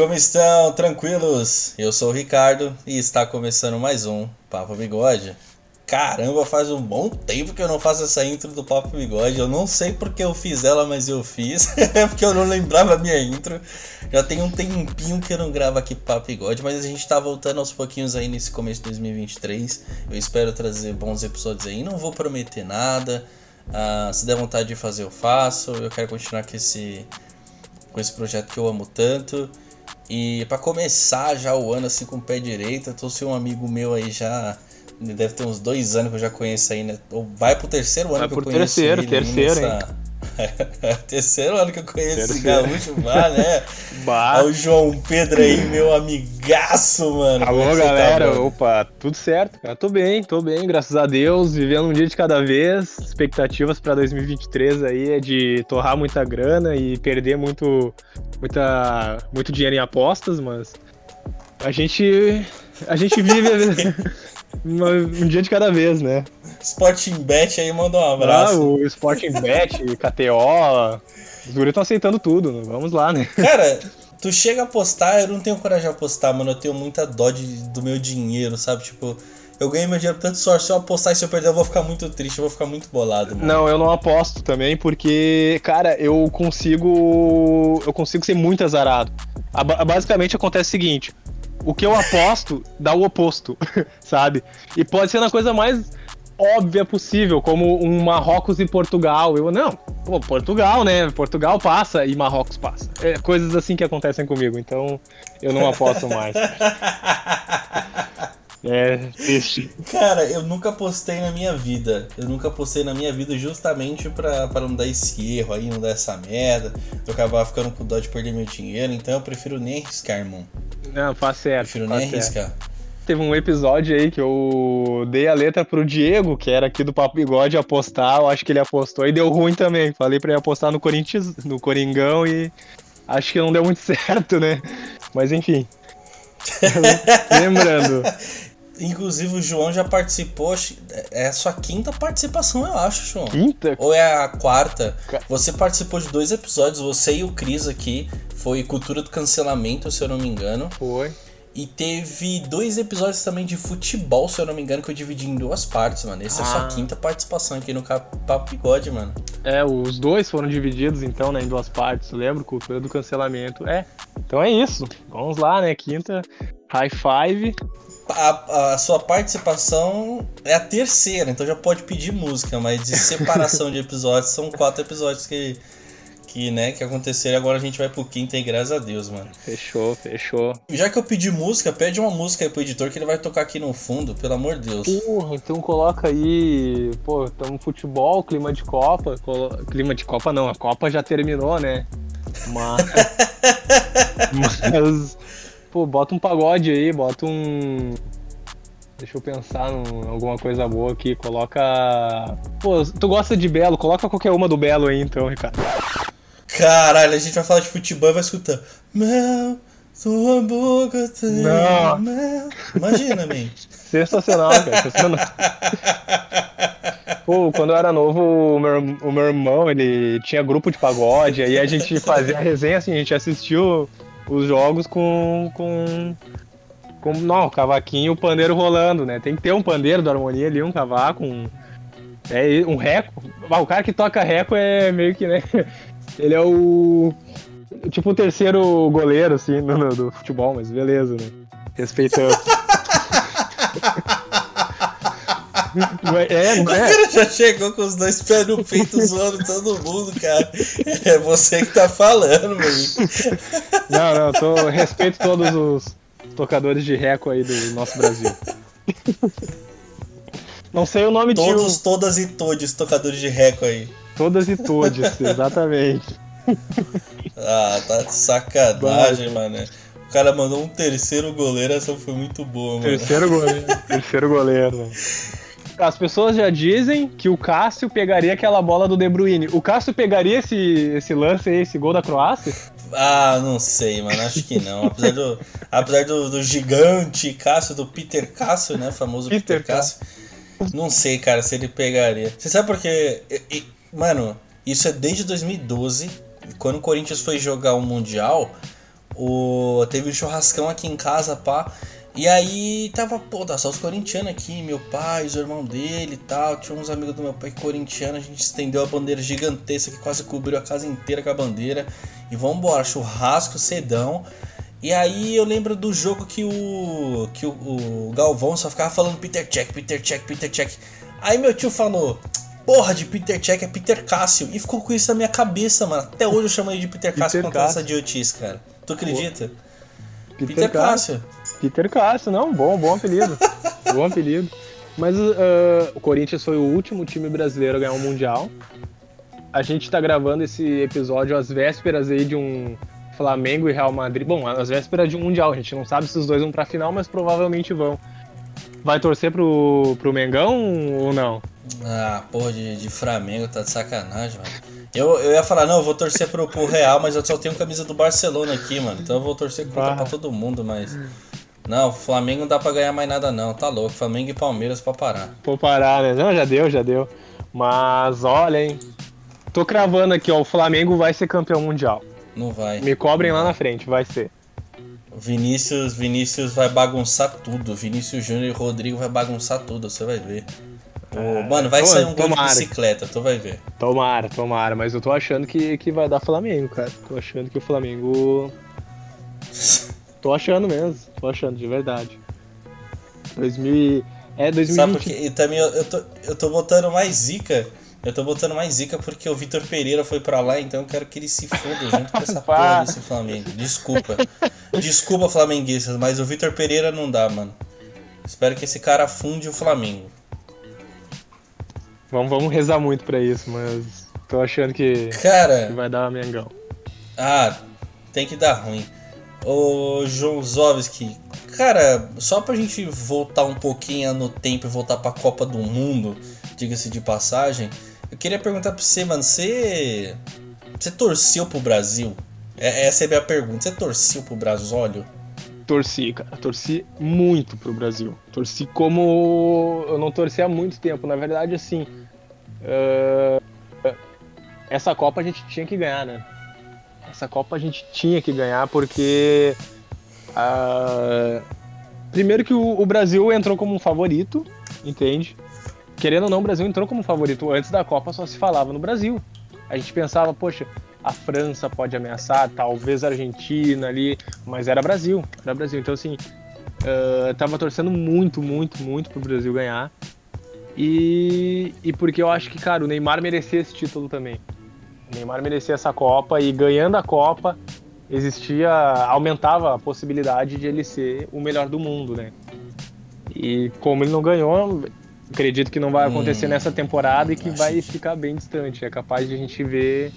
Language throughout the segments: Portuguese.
como estão? Tranquilos? Eu sou o Ricardo e está começando mais um Papo Bigode. Caramba, faz um bom tempo que eu não faço essa intro do Papo Bigode. Eu não sei porque eu fiz ela, mas eu fiz. Porque eu não lembrava a minha intro. Já tem um tempinho que eu não gravo aqui Papo Bigode, mas a gente tá voltando aos pouquinhos aí nesse começo de 2023. Eu espero trazer bons episódios aí. Não vou prometer nada. Ah, se der vontade de fazer, eu faço. Eu quero continuar com esse, com esse projeto que eu amo tanto. E para começar já o ano assim com o pé direito, eu tô sem um amigo meu aí já. Deve ter uns dois anos que eu já conheço aí, né? Ou vai pro terceiro ano vai que eu conheço terceiro, ele. Terceiro, terceiro, hein? Terceiro ano que eu conheço esse gaúcho, bah, né? Bah. O João Pedro aí, meu amigaço, mano. Alô, é galera. Tá, Opa, tudo certo, cara. Tô bem, tô bem, graças a Deus. Vivendo um dia de cada vez. Expectativas pra 2023 aí é de torrar muita grana e perder muito, muita, muito dinheiro em apostas, mas a gente, a gente vive um dia de cada vez, né? Sporting Bet aí manda um abraço. Ah, o Sporting Bet, KTO. Os guris estão aceitando tudo, né? vamos lá, né? Cara, tu chega a apostar, eu não tenho coragem de apostar, mano. Eu tenho muita dó de, do meu dinheiro, sabe? Tipo, eu ganhei meu dinheiro tanto sorte. Se eu apostar e se eu perder, eu vou ficar muito triste, eu vou ficar muito bolado. Mano. Não, eu não aposto também, porque, cara, eu consigo. Eu consigo ser muito azarado. Basicamente acontece o seguinte: o que eu aposto dá o oposto, sabe? E pode ser na coisa mais óbvia possível, como um Marrocos e Portugal. Eu, não, pô, Portugal, né? Portugal passa e Marrocos passa. É coisas assim que acontecem comigo, então eu não aposto mais. É, triste. Cara, eu nunca postei na minha vida. Eu nunca postei na minha vida justamente pra, pra não dar esse erro aí, não dar essa merda. Eu acabar ficando com dó de perder meu dinheiro, então eu prefiro nem arriscar, irmão. Não, faz certo. Prefiro faz nem certo. arriscar. Teve um episódio aí que eu dei a letra pro Diego, que era aqui do Papo Bigode, apostar. Eu acho que ele apostou e deu ruim também. Falei pra ele apostar no Corinthians, no Coringão e acho que não deu muito certo, né? Mas enfim. Lembrando. Inclusive o João já participou, é a sua quinta participação, eu acho, João. Quinta? Ou é a quarta? Você participou de dois episódios, você e o Cris aqui. Foi Cultura do Cancelamento, se eu não me engano. Foi. E teve dois episódios também de futebol, se eu não me engano, que eu dividi em duas partes, mano. Essa ah. é a sua quinta participação aqui no Papo Bigode, mano. É, os dois foram divididos, então, né, em duas partes. Lembro? Cultura do cancelamento. É. Então é isso. Vamos lá, né? Quinta. High five. A, a, sua participação é a terceira, então já pode pedir música, mas de separação de episódios são quatro episódios que que, né, que aconteceram. Agora a gente vai pro quinto e graças a Deus, mano. Fechou, fechou. Já que eu pedi música, pede uma música aí pro editor que ele vai tocar aqui no fundo, pelo amor de Deus. Porra, então coloca aí. Pô, tamo futebol, clima de Copa. Colo... Clima de Copa não, a Copa já terminou, né? Mas. Mas. Pô, bota um pagode aí, bota um. Deixa eu pensar em alguma coisa boa aqui. Coloca. Pô, tu gosta de Belo? Coloca qualquer uma do Belo aí então, Ricardo. Caralho, a gente vai falar de futebol e vai escutar. Mel, sua boca tem Não. mel. Imagina, man. Sensacional, cara. Sensacional. Pô, quando eu era novo, o meu, o meu irmão, ele tinha grupo de pagode, aí a gente fazia a resenha assim, a gente assistiu os jogos com. com. com. Não, o cavaquinho e o pandeiro rolando, né? Tem que ter um pandeiro da harmonia ali, um cavaco, um. É, um reco. Ah, o cara que toca reco é meio que, né? Ele é o. Tipo o terceiro goleiro, assim, no, no, do futebol, mas beleza, né? Respeitando. É, é. O cara já chegou com os dois pés no peito zoando todo mundo, cara. É você que tá falando, meu. Não, não, tô, respeito todos os tocadores de reco aí do nosso Brasil. Não sei o nome de Todos, um... todas e todos tocadores de reco aí. Todas e todos, exatamente. Ah, tá de sacanagem, mano. O cara mandou um terceiro goleiro, essa foi muito boa, mano. Terceiro goleiro, terceiro goleiro. As pessoas já dizem que o Cássio pegaria aquela bola do De Bruyne. O Cássio pegaria esse, esse lance aí, esse gol da Croácia? Ah, não sei, mano. Acho que não. Apesar do, apesar do, do gigante Cássio, do Peter Cássio, né? Famoso Peter, Peter Cássio. Não sei, cara, se ele pegaria. Você sabe por quê? Mano, isso é desde 2012. Quando o Corinthians foi jogar o Mundial, o, teve um churrascão aqui em casa, pá. E aí tava, pô, tá só os corintianos aqui, meu pai, os irmãos dele e tal. Tinha uns amigos do meu pai corintiano, a gente estendeu a bandeira gigantesca que quase cobriu a casa inteira com a bandeira. E vambora, churrasco, cedão. E aí eu lembro do jogo que o. que o, o Galvão só ficava falando Peter Check, Peter Check, Peter Check. Aí meu tio falou, porra de Peter Check é Peter Cássio. E ficou com isso na minha cabeça, mano. Até hoje eu chamo ele de Peter Cássio por conta dessa idiotice, cara. Tu acredita? Peter, Peter Cássio. Peter Cássio, não, bom, bom apelido. bom apelido. Mas uh, o Corinthians foi o último time brasileiro a ganhar um Mundial. A gente está gravando esse episódio às vésperas aí de um Flamengo e Real Madrid. Bom, às vésperas de um Mundial. A gente não sabe se os dois vão pra final, mas provavelmente vão. Vai torcer pro, pro Mengão ou não? Ah, porra, de, de Flamengo tá de sacanagem, mano. Eu, eu ia falar, não, eu vou torcer pro, pro Real, mas eu só tenho camisa do Barcelona aqui, mano. Então eu vou torcer contra pra todo mundo, mas. Não, Flamengo não dá pra ganhar mais nada, não. Tá louco. Flamengo e Palmeiras pra parar. Pra parar, né? Não, já deu, já deu. Mas olha, hein. Tô cravando aqui, ó. O Flamengo vai ser campeão mundial. Não vai. Me cobrem lá na frente, vai ser. Vinícius, Vinícius vai bagunçar tudo. Vinícius Júnior e Rodrigo vai bagunçar tudo, você vai ver. É, mano, vai sair um tomara. gol de bicicleta, tu vai ver. Tomara, tomara, mas eu tô achando que, que vai dar Flamengo, cara. Tô achando que o Flamengo. tô achando mesmo, tô achando, de verdade. 2000. É, 2020. Sabe porque e também eu, eu, tô, eu tô botando mais zica eu tô botando mais zica porque o Vitor Pereira foi pra lá, então eu quero que ele se foda junto com essa porra desse Flamengo. Desculpa. Desculpa, flamenguistas, mas o Vitor Pereira não dá, mano. Espero que esse cara funde o Flamengo. Vamos, vamos rezar muito pra isso, mas tô achando que, cara, que vai dar Mengão. Ah, tem que dar ruim. Ô João Zovski, cara, só pra gente voltar um pouquinho no tempo e voltar pra Copa do Mundo, diga-se de passagem. Eu queria perguntar pra você, mano, você. Você torceu pro Brasil? É, essa é a minha pergunta. Você torceu pro Brasólio? Torci, cara. Torci muito pro Brasil. Torci como eu não torci há muito tempo. Na verdade, assim. Uh... Essa Copa a gente tinha que ganhar, né? Essa Copa a gente tinha que ganhar porque. Uh... Primeiro que o, o Brasil entrou como um favorito, entende? querendo ou não, o Brasil entrou como favorito. Antes da Copa só se falava no Brasil. A gente pensava, poxa, a França pode ameaçar, talvez a Argentina ali, mas era Brasil, era Brasil. Então, assim, uh, tava torcendo muito, muito, muito pro Brasil ganhar. E, e porque eu acho que, cara, o Neymar merecia esse título também. Neymar merecia essa Copa e ganhando a Copa existia, aumentava a possibilidade de ele ser o melhor do mundo, né? E como ele não ganhou, acredito que não vai acontecer hum, nessa temporada e que vai ficar bem distante. É capaz de a gente ver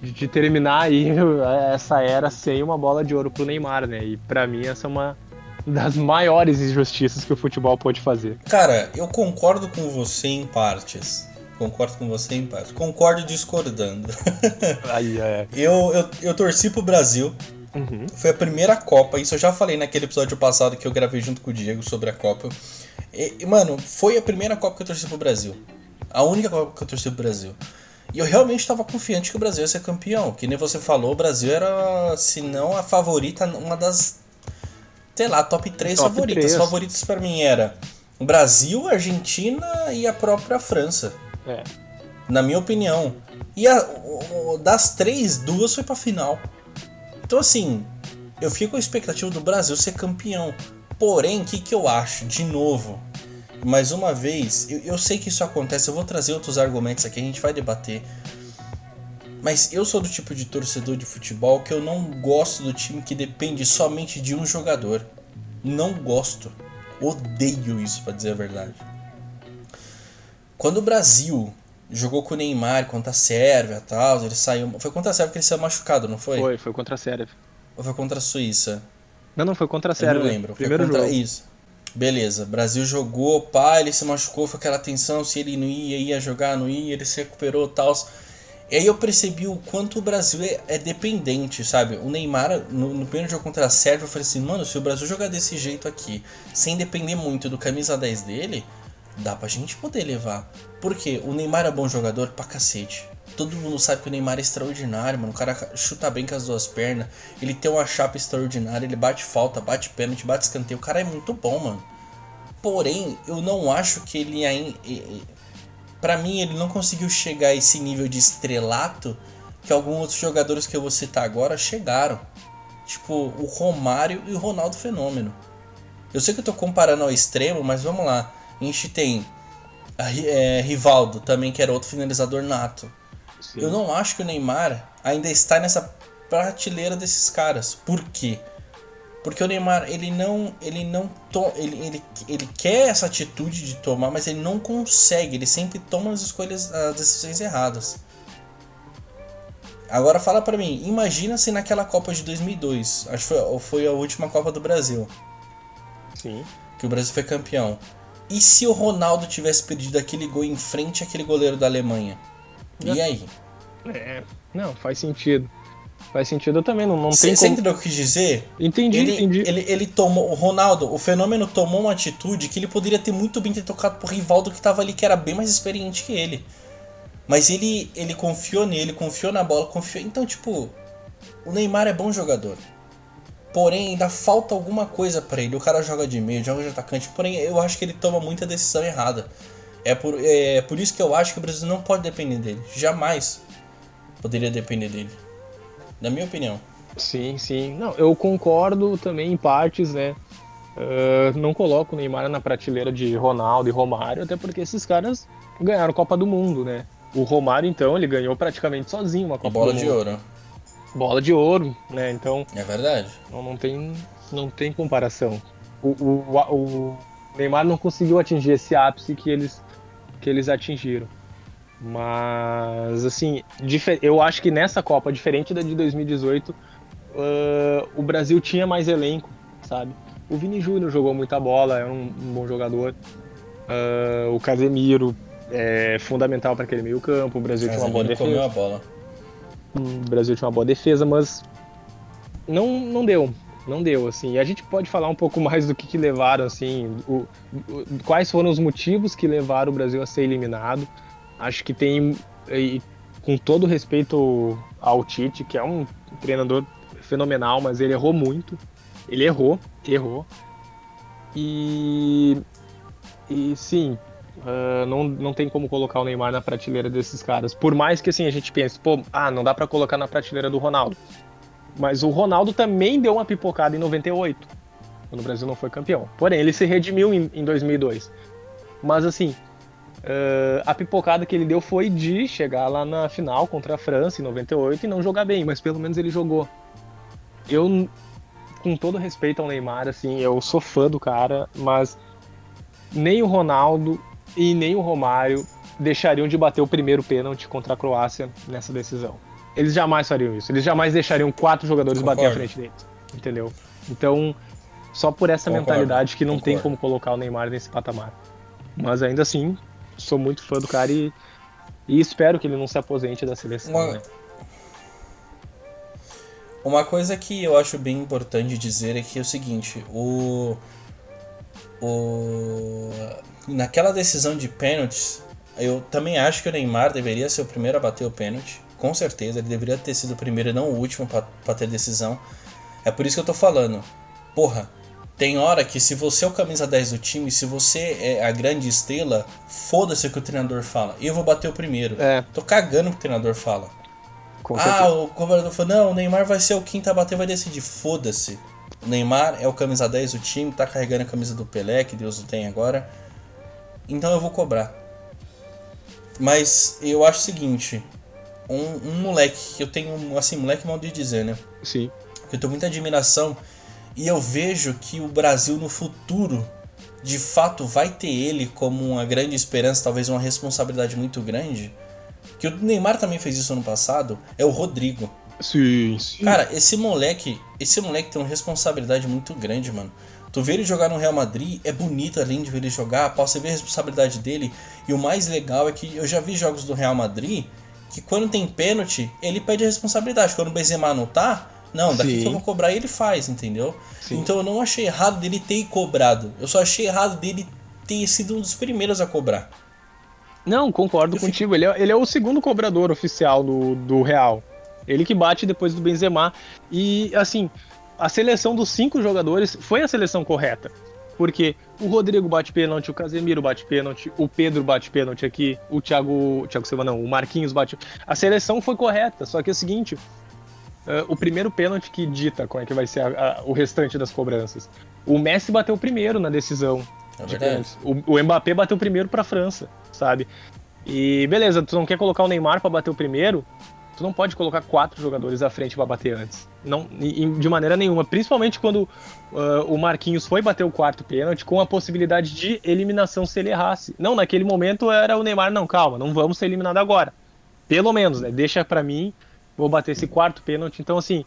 de, de, terminar aí essa era sem uma bola de ouro pro Neymar, né? E para mim essa é uma das maiores injustiças que o futebol pode fazer. Cara, eu concordo com você em partes. Concordo com você em partes. Concordo discordando. Aí, é. eu, eu, eu torci pro Brasil. Uhum. Foi a primeira Copa, isso eu já falei naquele episódio passado que eu gravei junto com o Diego sobre a Copa. E, mano, foi a primeira Copa que eu torci pro Brasil. A única Copa que eu torci pro Brasil. E eu realmente estava confiante que o Brasil ia ser campeão. Que nem você falou, o Brasil era, se não a favorita, uma das. Sei lá, top 3 top favoritas. 3. Favoritas para mim era Brasil, Argentina e a própria França. É. Na minha opinião. E a, das três, duas foi pra final. Então, assim, eu fico com a expectativa do Brasil ser campeão. Porém, o que, que eu acho? De novo, mais uma vez, eu, eu sei que isso acontece, eu vou trazer outros argumentos aqui, a gente vai debater. Mas eu sou do tipo de torcedor de futebol que eu não gosto do time que depende somente de um jogador. Não gosto. Odeio isso, para dizer a verdade. Quando o Brasil jogou com o Neymar contra a Sérvia e tal, ele saiu. Foi contra a Sérvia que ele saiu machucado, não foi? Foi, foi contra a Sérvia. Ou foi contra a Suíça? Não, não, foi contra a Sérvia. Eu não lembro. Primeiro foi contra jogo. isso. Beleza, Brasil jogou, pá, ele se machucou, foi aquela tensão, se ele não ia, ia jogar, não ia, ele se recuperou tal. E aí eu percebi o quanto o Brasil é, é dependente, sabe? O Neymar, no, no, primeiro jogo contra a Sérvia, eu falei assim, mano, se o Brasil jogar desse jeito aqui, sem depender muito do camisa 10 dele, dá pra gente poder levar. Porque o Neymar é bom jogador pra cacete. todo mundo sabe que o Neymar é extraordinário, mano. O cara chuta bem com as duas pernas. Ele tem uma chapa extraordinária. Ele bate falta, bate pênalti, bate escanteio. O cara é muito bom, mano. Porém, eu não acho que ele ainda. Para mim, ele não conseguiu chegar a esse nível de estrelato que alguns outros jogadores que eu vou citar agora chegaram. Tipo, o Romário e o Ronaldo Fenômeno. Eu sei que eu tô comparando ao extremo, mas vamos lá. A gente tem a, é, Rivaldo também, que era outro finalizador nato. Sim. Eu não acho que o Neymar ainda está nessa prateleira desses caras. Por quê? Porque o Neymar, ele não, ele não to, ele, ele, ele quer essa atitude de tomar, mas ele não consegue, ele sempre toma as escolhas, as decisões erradas. Agora fala para mim, imagina se naquela Copa de 2002, acho que foi, foi a última Copa do Brasil. Sim. Que o Brasil foi campeão. E se o Ronaldo tivesse perdido aquele gol em frente àquele goleiro da Alemanha? E aí? É, não, faz sentido. Faz sentido também, não, não Você como... entendeu o que quis dizer? Entendi, ele, entendi. Ele, ele tomou, o Ronaldo, o Fenômeno tomou uma atitude que ele poderia ter muito bem ter tocado pro Rivaldo que tava ali, que era bem mais experiente que ele. Mas ele, ele confiou nele, confiou na bola, confiou... Então, tipo, o Neymar é bom jogador. Porém, ainda falta alguma coisa para ele. O cara joga de meio, joga de atacante, porém eu acho que ele toma muita decisão errada. É por, é por isso que eu acho que o Brasil não pode depender dele. Jamais poderia depender dele. Na minha opinião. Sim, sim. Não, eu concordo também em partes, né? Uh, não coloco o Neymar na prateleira de Ronaldo e Romário, até porque esses caras ganharam Copa do Mundo, né? O Romário, então, ele ganhou praticamente sozinho uma Copa bola do Mundo. De ouro. Bola de ouro, né? Então. É verdade. Não, não, tem, não tem comparação. O, o, o Neymar não conseguiu atingir esse ápice que eles, que eles atingiram. Mas, assim, eu acho que nessa Copa, diferente da de 2018, uh, o Brasil tinha mais elenco, sabe? O Vini Júnior jogou muita bola, é um, um bom jogador. Uh, o Casemiro é fundamental para aquele meio campo. O Brasil Casemiro tinha uma boa defesa. Comeu a bola. O Brasil tinha uma boa defesa, mas não, não deu. Não deu, assim. E a gente pode falar um pouco mais do que, que levaram, assim, o, o, quais foram os motivos que levaram o Brasil a ser eliminado. Acho que tem, e, com todo respeito ao Tite, que é um treinador fenomenal, mas ele errou muito. Ele errou, errou. E, e sim, uh, não, não tem como colocar o Neymar na prateleira desses caras. Por mais que assim a gente pense, pô, ah, não dá para colocar na prateleira do Ronaldo. Mas o Ronaldo também deu uma pipocada em 98, quando o Brasil não foi campeão. Porém, ele se redimiu em, em 2002. Mas assim, Uh, a pipocada que ele deu foi de chegar lá na final contra a França em 98 e não jogar bem, mas pelo menos ele jogou. Eu, com todo respeito ao Neymar, assim, eu sou fã do cara, mas nem o Ronaldo e nem o Romário deixariam de bater o primeiro pênalti contra a Croácia nessa decisão. Eles jamais fariam isso. Eles jamais deixariam quatro jogadores Concordo. bater à frente deles. Entendeu? Então, só por essa Concordo. mentalidade que não Concordo. tem como colocar o Neymar nesse patamar. Mas ainda assim, sou muito fã do cara e, e espero que ele não se aposente da seleção. Uma... Né? Uma coisa que eu acho bem importante dizer é que é o seguinte, o. O. Naquela decisão de pênaltis, eu também acho que o Neymar deveria ser o primeiro a bater o pênalti. Com certeza, ele deveria ter sido o primeiro e não o último para ter decisão. É por isso que eu tô falando. Porra, tem hora que se você é o camisa 10 do time, se você é a grande estrela, foda-se o que o treinador fala. Eu vou bater o primeiro. É. Tô cagando o que o treinador fala. Com ah, certeza. o cobrador falou, não, o Neymar vai ser o quinto a bater, vai decidir. Foda-se. O Neymar é o camisa 10 do time, tá carregando a camisa do Pelé, que Deus o tem agora. Então eu vou cobrar. Mas eu acho o seguinte, um, um moleque, que eu tenho, assim, moleque mal de dizer, né? Sim. Que eu tenho muita admiração e eu vejo que o Brasil no futuro, de fato, vai ter ele como uma grande esperança, talvez uma responsabilidade muito grande. Que o Neymar também fez isso ano passado, é o Rodrigo. Sim, sim. Cara, esse moleque, esse moleque tem uma responsabilidade muito grande, mano. Tu vê ele jogar no Real Madrid, é bonito além de ver ele jogar, posso ver a responsabilidade dele. E o mais legal é que eu já vi jogos do Real Madrid que quando tem pênalti, ele pede a responsabilidade. Quando o Benzema não tá, não, daqui Sim. que eu vou cobrar ele faz, entendeu? Sim. Então eu não achei errado dele ter cobrado. Eu só achei errado dele ter sido um dos primeiros a cobrar. Não, concordo contigo. Ele é, ele é o segundo cobrador oficial do, do Real. Ele que bate depois do Benzema. E, assim, a seleção dos cinco jogadores foi a seleção correta. Porque o Rodrigo bate pênalti, o Casemiro bate pênalti, o Pedro bate pênalti aqui, o Thiago, Thiago Silva não, o Marquinhos bate. A seleção foi correta, só que é o seguinte, uh, o primeiro pênalti que dita como é que vai ser a, a, o restante das cobranças. O Messi bateu primeiro na decisão. É o, o Mbappé bateu primeiro para a França, sabe? E beleza, tu não quer colocar o Neymar para bater o primeiro, tu não pode colocar quatro jogadores à frente para bater antes. Não, de maneira nenhuma. Principalmente quando uh, o Marquinhos foi bater o quarto pênalti com a possibilidade de eliminação se ele errasse. Não, naquele momento era o Neymar, não, calma, não vamos ser eliminados agora. Pelo menos, né? Deixa para mim, vou bater esse quarto pênalti. Então, assim,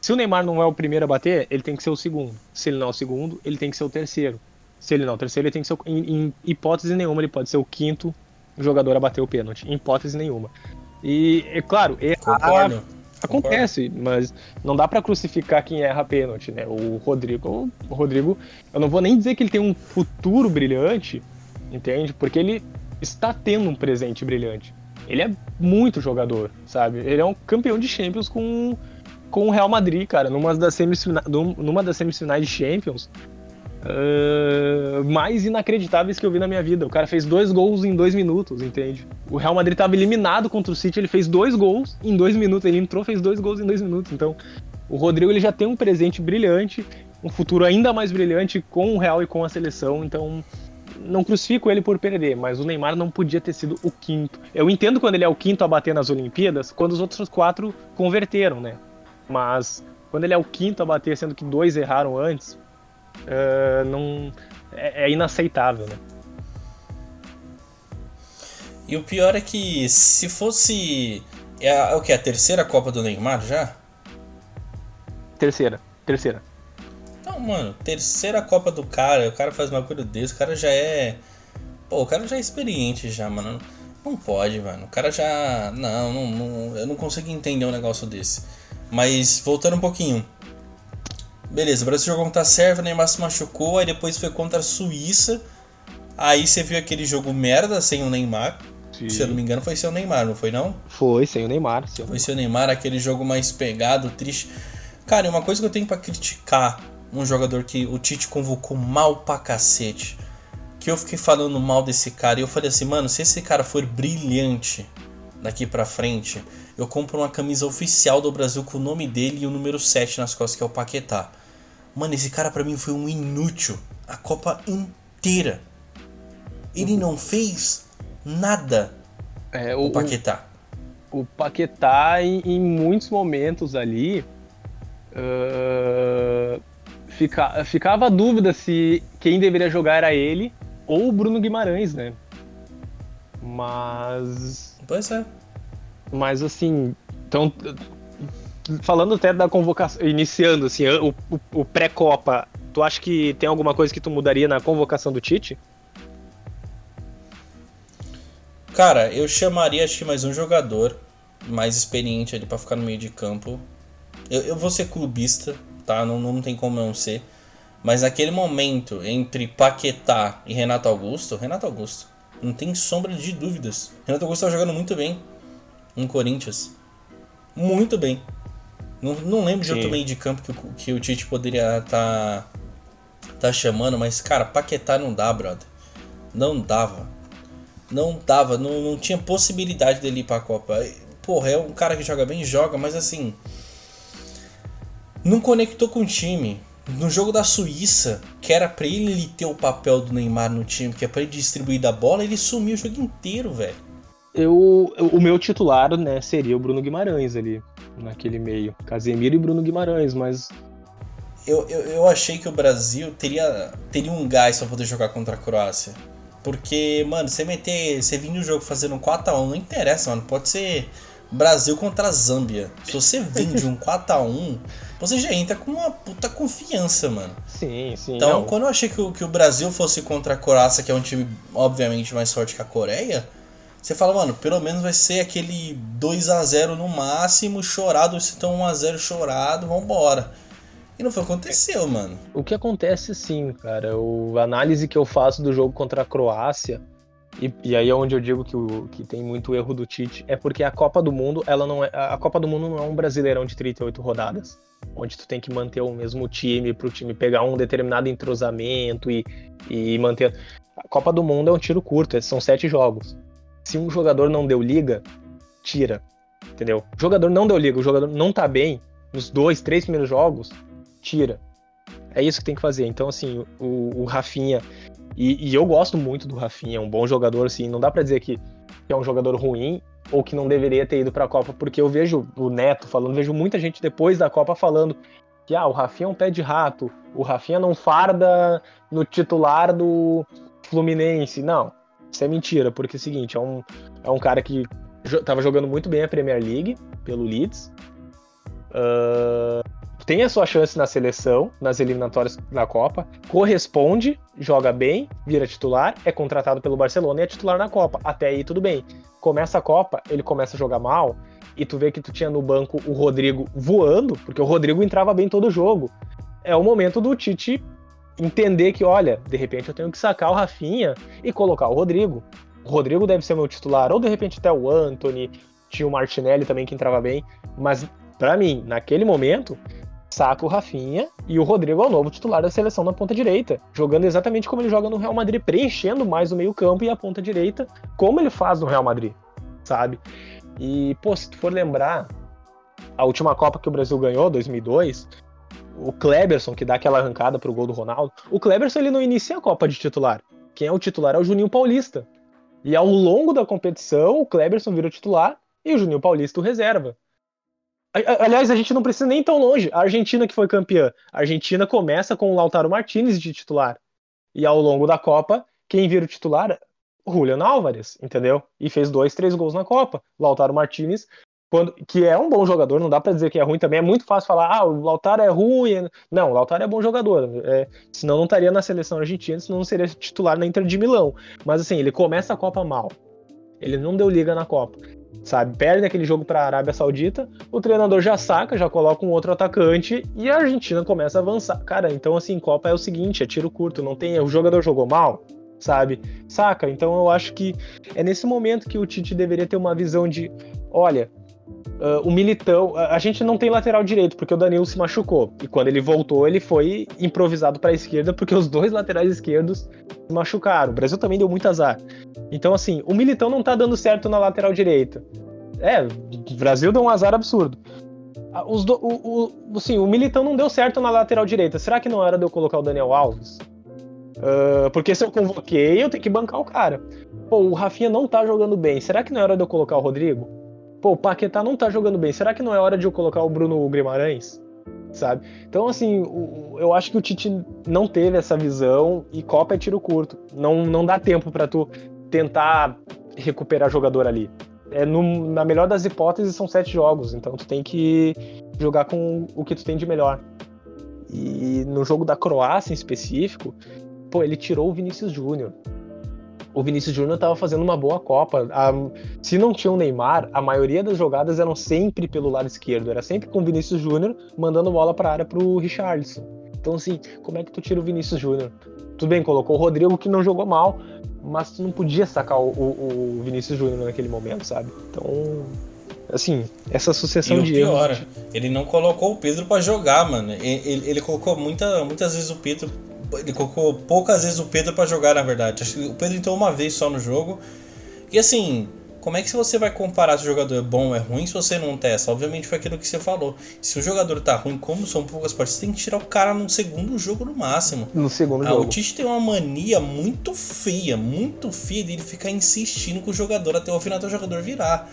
se o Neymar não é o primeiro a bater, ele tem que ser o segundo. Se ele não é o segundo, ele tem que ser o terceiro. Se ele não é o terceiro, ele tem que ser o... em, em hipótese nenhuma, ele pode ser o quinto jogador a bater o pênalti. Em hipótese nenhuma. E, é claro, errar acontece, Concordo. mas não dá para crucificar quem erra pênalti, né? O Rodrigo, o Rodrigo, eu não vou nem dizer que ele tem um futuro brilhante, entende? Porque ele está tendo um presente brilhante. Ele é muito jogador, sabe? Ele é um campeão de Champions com com o Real Madrid, cara, numa das semifinais, numa das semifinais de Champions uh, mais inacreditáveis que eu vi na minha vida. O cara fez dois gols em dois minutos, entende? O Real Madrid estava eliminado contra o City, ele fez dois gols em dois minutos. Ele entrou, fez dois gols em dois minutos. Então, o Rodrigo ele já tem um presente brilhante, um futuro ainda mais brilhante com o Real e com a seleção. Então, não crucifico ele por perder, mas o Neymar não podia ter sido o quinto. Eu entendo quando ele é o quinto a bater nas Olimpíadas, quando os outros quatro converteram, né? Mas quando ele é o quinto a bater, sendo que dois erraram antes, uh, não é, é, inaceitável, né? E o pior é que se fosse é, a, é o que a terceira Copa do Neymar já? Terceira, terceira. Então, mano, terceira Copa do cara, o cara faz uma coisa desse, o cara já é, pô, o cara já é experiente já, mano. Não pode, mano. O cara já. Não, não, não, eu não consigo entender um negócio desse. Mas voltando um pouquinho. Beleza, o Brasil jogou contra a Sérvia, o Neymar se machucou, aí depois foi contra a Suíça. Aí você viu aquele jogo merda sem o Neymar. Sim. Se eu não me engano, foi sem o Neymar, não foi não? Foi, sem o Neymar. Sem foi sem o Neymar, aquele jogo mais pegado, triste. Cara, uma coisa que eu tenho para criticar um jogador que o Tite convocou mal pra cacete. Que eu fiquei falando mal desse cara e eu falei assim, mano, se esse cara for brilhante daqui pra frente, eu compro uma camisa oficial do Brasil com o nome dele e o número 7 nas costas, que é o Paquetá. Mano, esse cara para mim foi um inútil a Copa inteira. Ele não fez nada. É, o, o Paquetá. O, o Paquetá, em, em, muitos momentos ali, uh, fica, ficava a dúvida se quem deveria jogar era ele ou o Bruno Guimarães, né? Mas. Pois é. Mas assim, então falando até da convocação, iniciando assim, o, o, o pré-copa, tu acha que tem alguma coisa que tu mudaria na convocação do Tite? Cara, eu chamaria acho que mais um jogador mais experiente ali para ficar no meio de campo. Eu, eu vou ser clubista, tá? Não, não tem como não ser. Mas naquele momento entre Paquetá e Renato Augusto, Renato Augusto, não tem sombra de dúvidas. Renato Augusto tá jogando muito bem no Corinthians. Muito bem. Não, não lembro Sim. de outro meio de campo que, que o Tite poderia estar tá, tá chamando, mas, cara, Paquetá não dá, brother. Não dava. Não dava, não, não tinha possibilidade dele ir pra Copa. Porra, é um cara que joga bem, joga, mas assim. Não conectou com o time. No jogo da Suíça, que era pra ele ter o papel do Neymar no time, que é pra ele distribuir da bola, ele sumiu o jogo inteiro, velho. Eu, o meu titular, né, seria o Bruno Guimarães ali naquele meio. Casemiro e Bruno Guimarães, mas. Eu, eu, eu achei que o Brasil teria, teria um gás pra poder jogar contra a Croácia. Porque, mano, você meter. Você vir no jogo fazendo um 4x1, não interessa, mano. Pode ser Brasil contra a Zâmbia. Se você vem de um 4x1, você já entra com uma puta confiança, mano. Sim, sim. Então, não. quando eu achei que o, que o Brasil fosse contra a Croácia, que é um time, obviamente, mais forte que a Coreia você fala, mano, pelo menos vai ser aquele 2 a 0 no máximo, chorado, se estão 1 a 0 chorado, vambora. E não foi o que aconteceu, mano. O que acontece sim, cara, o, a análise que eu faço do jogo contra a Croácia E, e, aí é onde eu digo que, o, que tem muito erro do Tite, é porque a Copa do Mundo, ela não é, a Copa do Mundo não é um brasileirão de 38 rodadas, onde tu tem que manter o mesmo time para o time pegar um determinado entrosamento e, e manter. A Copa do Mundo é um tiro curto, são sete jogos. Se um jogador não deu liga, tira. Entendeu? O jogador não deu liga, o jogador não tá bem nos dois, três primeiros jogos, tira. É isso que tem que fazer. Então, assim, o, o Rafinha. E, e, eu gosto muito do Rafinha, é um bom jogador, assim. Não dá para dizer que, é um jogador ruim ou que não deveria ter ido para a Copa, porque eu vejo o Neto falando, vejo muita gente depois da Copa falando que ah, o Rafinha é um pé de rato, o Rafinha não farda no titular do Fluminense. Não, isso é mentira, porque é o seguinte, é um, é um cara que estava jogando muito bem a Premier League pelo Leeds. Uh, tem a sua chance na seleção, nas eliminatórias da Copa, corresponde, joga bem, vira titular, é contratado pelo Barcelona e é titular na Copa. Até aí tudo bem. Começa a Copa, ele começa a jogar mal, e tu vê que tu tinha no banco o Rodrigo voando, porque o Rodrigo entrava bem todo jogo. É o momento do Tite entender que, olha, de repente eu tenho que sacar o Rafinha e colocar o Rodrigo. O Rodrigo deve ser meu titular, ou de repente até o Anthony, tinha o Martinelli também que entrava bem, mas para mim, naquele momento, saca o Rafinha e o Rodrigo é o novo titular da seleção na ponta direita, jogando exatamente como ele joga no Real Madrid, preenchendo mais o meio-campo e a ponta direita, como ele faz no Real Madrid, sabe? E, pô, se tu for lembrar, a última Copa que o Brasil ganhou, 2002, o Kleberson, que dá aquela arrancada pro gol do Ronaldo, o Kleberson ele não inicia a Copa de titular. Quem é o titular é o Juninho Paulista. E ao longo da competição, o Kleberson vira o titular e o Juninho Paulista o reserva. Aliás, a gente não precisa nem tão longe. A Argentina que foi campeã. A Argentina começa com o Lautaro Martinez de titular. E ao longo da Copa, quem vira o titular? Julian Álvares, entendeu? E fez dois, três gols na Copa. Lautaro Martinez, quando, que é um bom jogador, não dá para dizer que é ruim também. É muito fácil falar, ah, o Lautaro é ruim. Não, o Lautaro é bom jogador. É, senão não estaria na seleção argentina, senão não seria titular na Inter de Milão. Mas assim, ele começa a Copa mal. Ele não deu liga na Copa sabe? Perde aquele jogo para a Arábia Saudita, o treinador já saca, já coloca um outro atacante e a Argentina começa a avançar. Cara, então assim, Copa é o seguinte, é tiro curto, não tem, o jogador jogou mal, sabe? Saca? Então eu acho que é nesse momento que o Tite deveria ter uma visão de, olha, Uh, o Militão, a gente não tem lateral direito porque o Danilo se machucou. E quando ele voltou, ele foi improvisado para a esquerda porque os dois laterais esquerdos se machucaram. O Brasil também deu muito azar. Então, assim, o Militão não tá dando certo na lateral direita. É, o Brasil deu um azar absurdo. Os do, o, o, assim, o Militão não deu certo na lateral direita. Será que não era de eu colocar o Daniel Alves? Uh, porque se eu convoquei, eu tenho que bancar o cara. Pô, o Rafinha não tá jogando bem. Será que não era de eu colocar o Rodrigo? Pô, o Paquetá não tá jogando bem, será que não é hora de eu colocar o Bruno Guimarães? Sabe? Então, assim, eu acho que o Tite não teve essa visão e Copa é tiro curto. Não, não dá tempo para tu tentar recuperar jogador ali. É no, na melhor das hipóteses, são sete jogos, então tu tem que jogar com o que tu tem de melhor. E no jogo da Croácia em específico, pô, ele tirou o Vinícius Júnior o Vinícius Júnior estava fazendo uma boa Copa. A, se não tinha o Neymar, a maioria das jogadas eram sempre pelo lado esquerdo, era sempre com o Vinícius Júnior mandando bola para a área pro Richarlison. Então, assim, como é que tu tira o Vinícius Júnior? Tudo bem, colocou o Rodrigo que não jogou mal, mas tu não podia sacar o, o, o Vinícius Júnior naquele momento, sabe? Então, assim, essa sucessão e de pior, erros. Ele não colocou o Pedro para jogar, mano. Ele, ele colocou muita, muitas vezes o Pedro ele colocou poucas vezes o Pedro para jogar, na verdade. Acho que o Pedro entrou uma vez só no jogo. E assim, como é que você vai comparar se o jogador é bom ou é ruim se você não testa? Obviamente foi aquilo que você falou. Se o jogador tá ruim, como são poucas partidas, você tem que tirar o cara no segundo jogo no máximo. No segundo ah, jogo. O Tite tem uma mania muito feia, muito feia de ele ficar insistindo com o jogador até o final até o jogador virar.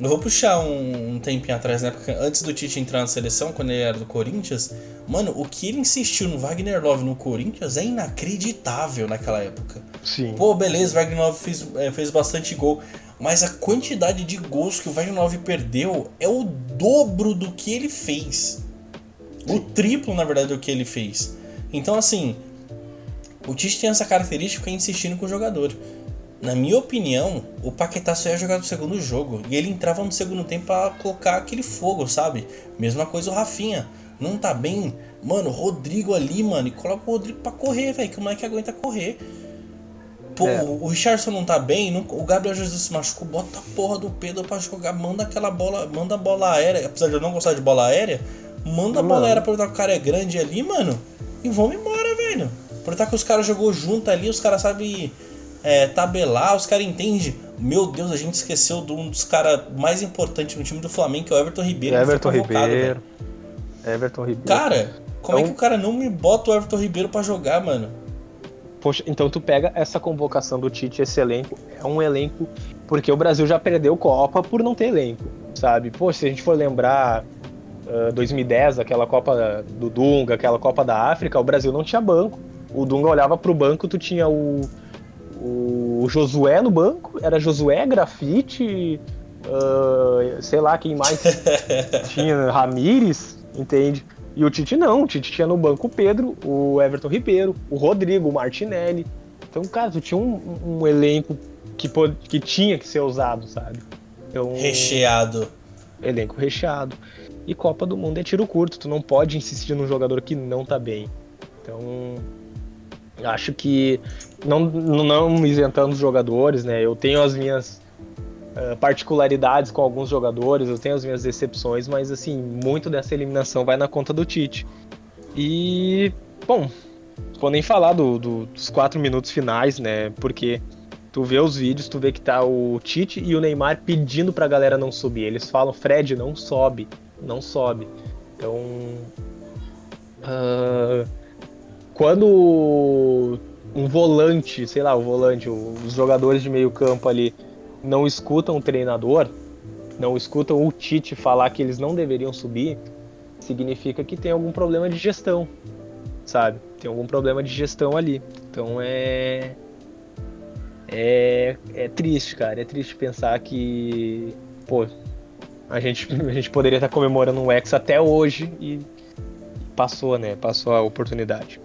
Eu vou puxar um, um tempinho atrás, né? Porque antes do Tite entrar na seleção, quando ele era do Corinthians, mano, o que ele insistiu no Wagner Love no Corinthians é inacreditável naquela época. Sim. Pô, beleza, o Wagner Love fez, é, fez bastante gol. Mas a quantidade de gols que o Wagner Love perdeu é o dobro do que ele fez. O triplo, na verdade, do que ele fez. Então, assim, o Tite tem essa característica de ficar insistindo com o jogador. Na minha opinião, o Paquetá só ia jogar no segundo jogo. E ele entrava no segundo tempo pra colocar aquele fogo, sabe? Mesma coisa o Rafinha. Não tá bem? Mano, Rodrigo ali, mano. E coloca o Rodrigo pra correr, velho. Que o moleque aguenta correr. Pô, é. o Richardson não tá bem, não, o Gabriel Jesus se machucou, bota a porra do Pedro pra jogar, manda aquela bola, manda a bola aérea, apesar de eu não gostar de bola aérea, manda a bola aérea pra que o cara é grande ali, mano, e vamos embora, velho. Aproveitar que os caras jogou junto ali, os caras sabem é, tabelar, os caras entendem. Meu Deus, a gente esqueceu de um dos caras mais importantes no time do Flamengo, que é o Everton Ribeiro. Everton Ribeiro. Everton Ribeiro. Cara, como então... é que o cara não me bota o Everton Ribeiro para jogar, mano? Poxa, então tu pega essa convocação do Tite, esse elenco, é um elenco. Porque o Brasil já perdeu Copa por não ter elenco, sabe? Poxa, se a gente for lembrar uh, 2010, aquela Copa do Dunga, aquela Copa da África, o Brasil não tinha banco. O Dunga olhava pro banco, tu tinha o, o Josué no banco, era Josué, Grafite, uh, sei lá quem mais tinha, Ramires, entende? E o Tite não, o Tite tinha no banco o Pedro, o Everton Ribeiro, o Rodrigo, o Martinelli. Então, cara, tu tinha um, um elenco que, que tinha que ser usado, sabe? Então, recheado. Elenco recheado. E Copa do Mundo é tiro curto, tu não pode insistir num jogador que não tá bem. Então, acho que não, não isentando os jogadores, né? Eu tenho as minhas uh, particularidades com alguns jogadores, eu tenho as minhas decepções, mas assim, muito dessa eliminação vai na conta do Tite. E, bom, vou nem falar do, do, dos quatro minutos finais, né? Porque tu vê os vídeos, tu vê que tá o Tite e o Neymar pedindo pra galera não subir. Eles falam, Fred, não sobe, não sobe. Então. Uh, quando um volante, sei lá, o volante, os jogadores de meio campo ali não escutam o treinador, não escutam o Tite falar que eles não deveriam subir, significa que tem algum problema de gestão, sabe? Tem algum problema de gestão ali. Então é é, é triste, cara. É triste pensar que, pô, a gente, a gente poderia estar comemorando um ex até hoje e passou, né? Passou a oportunidade.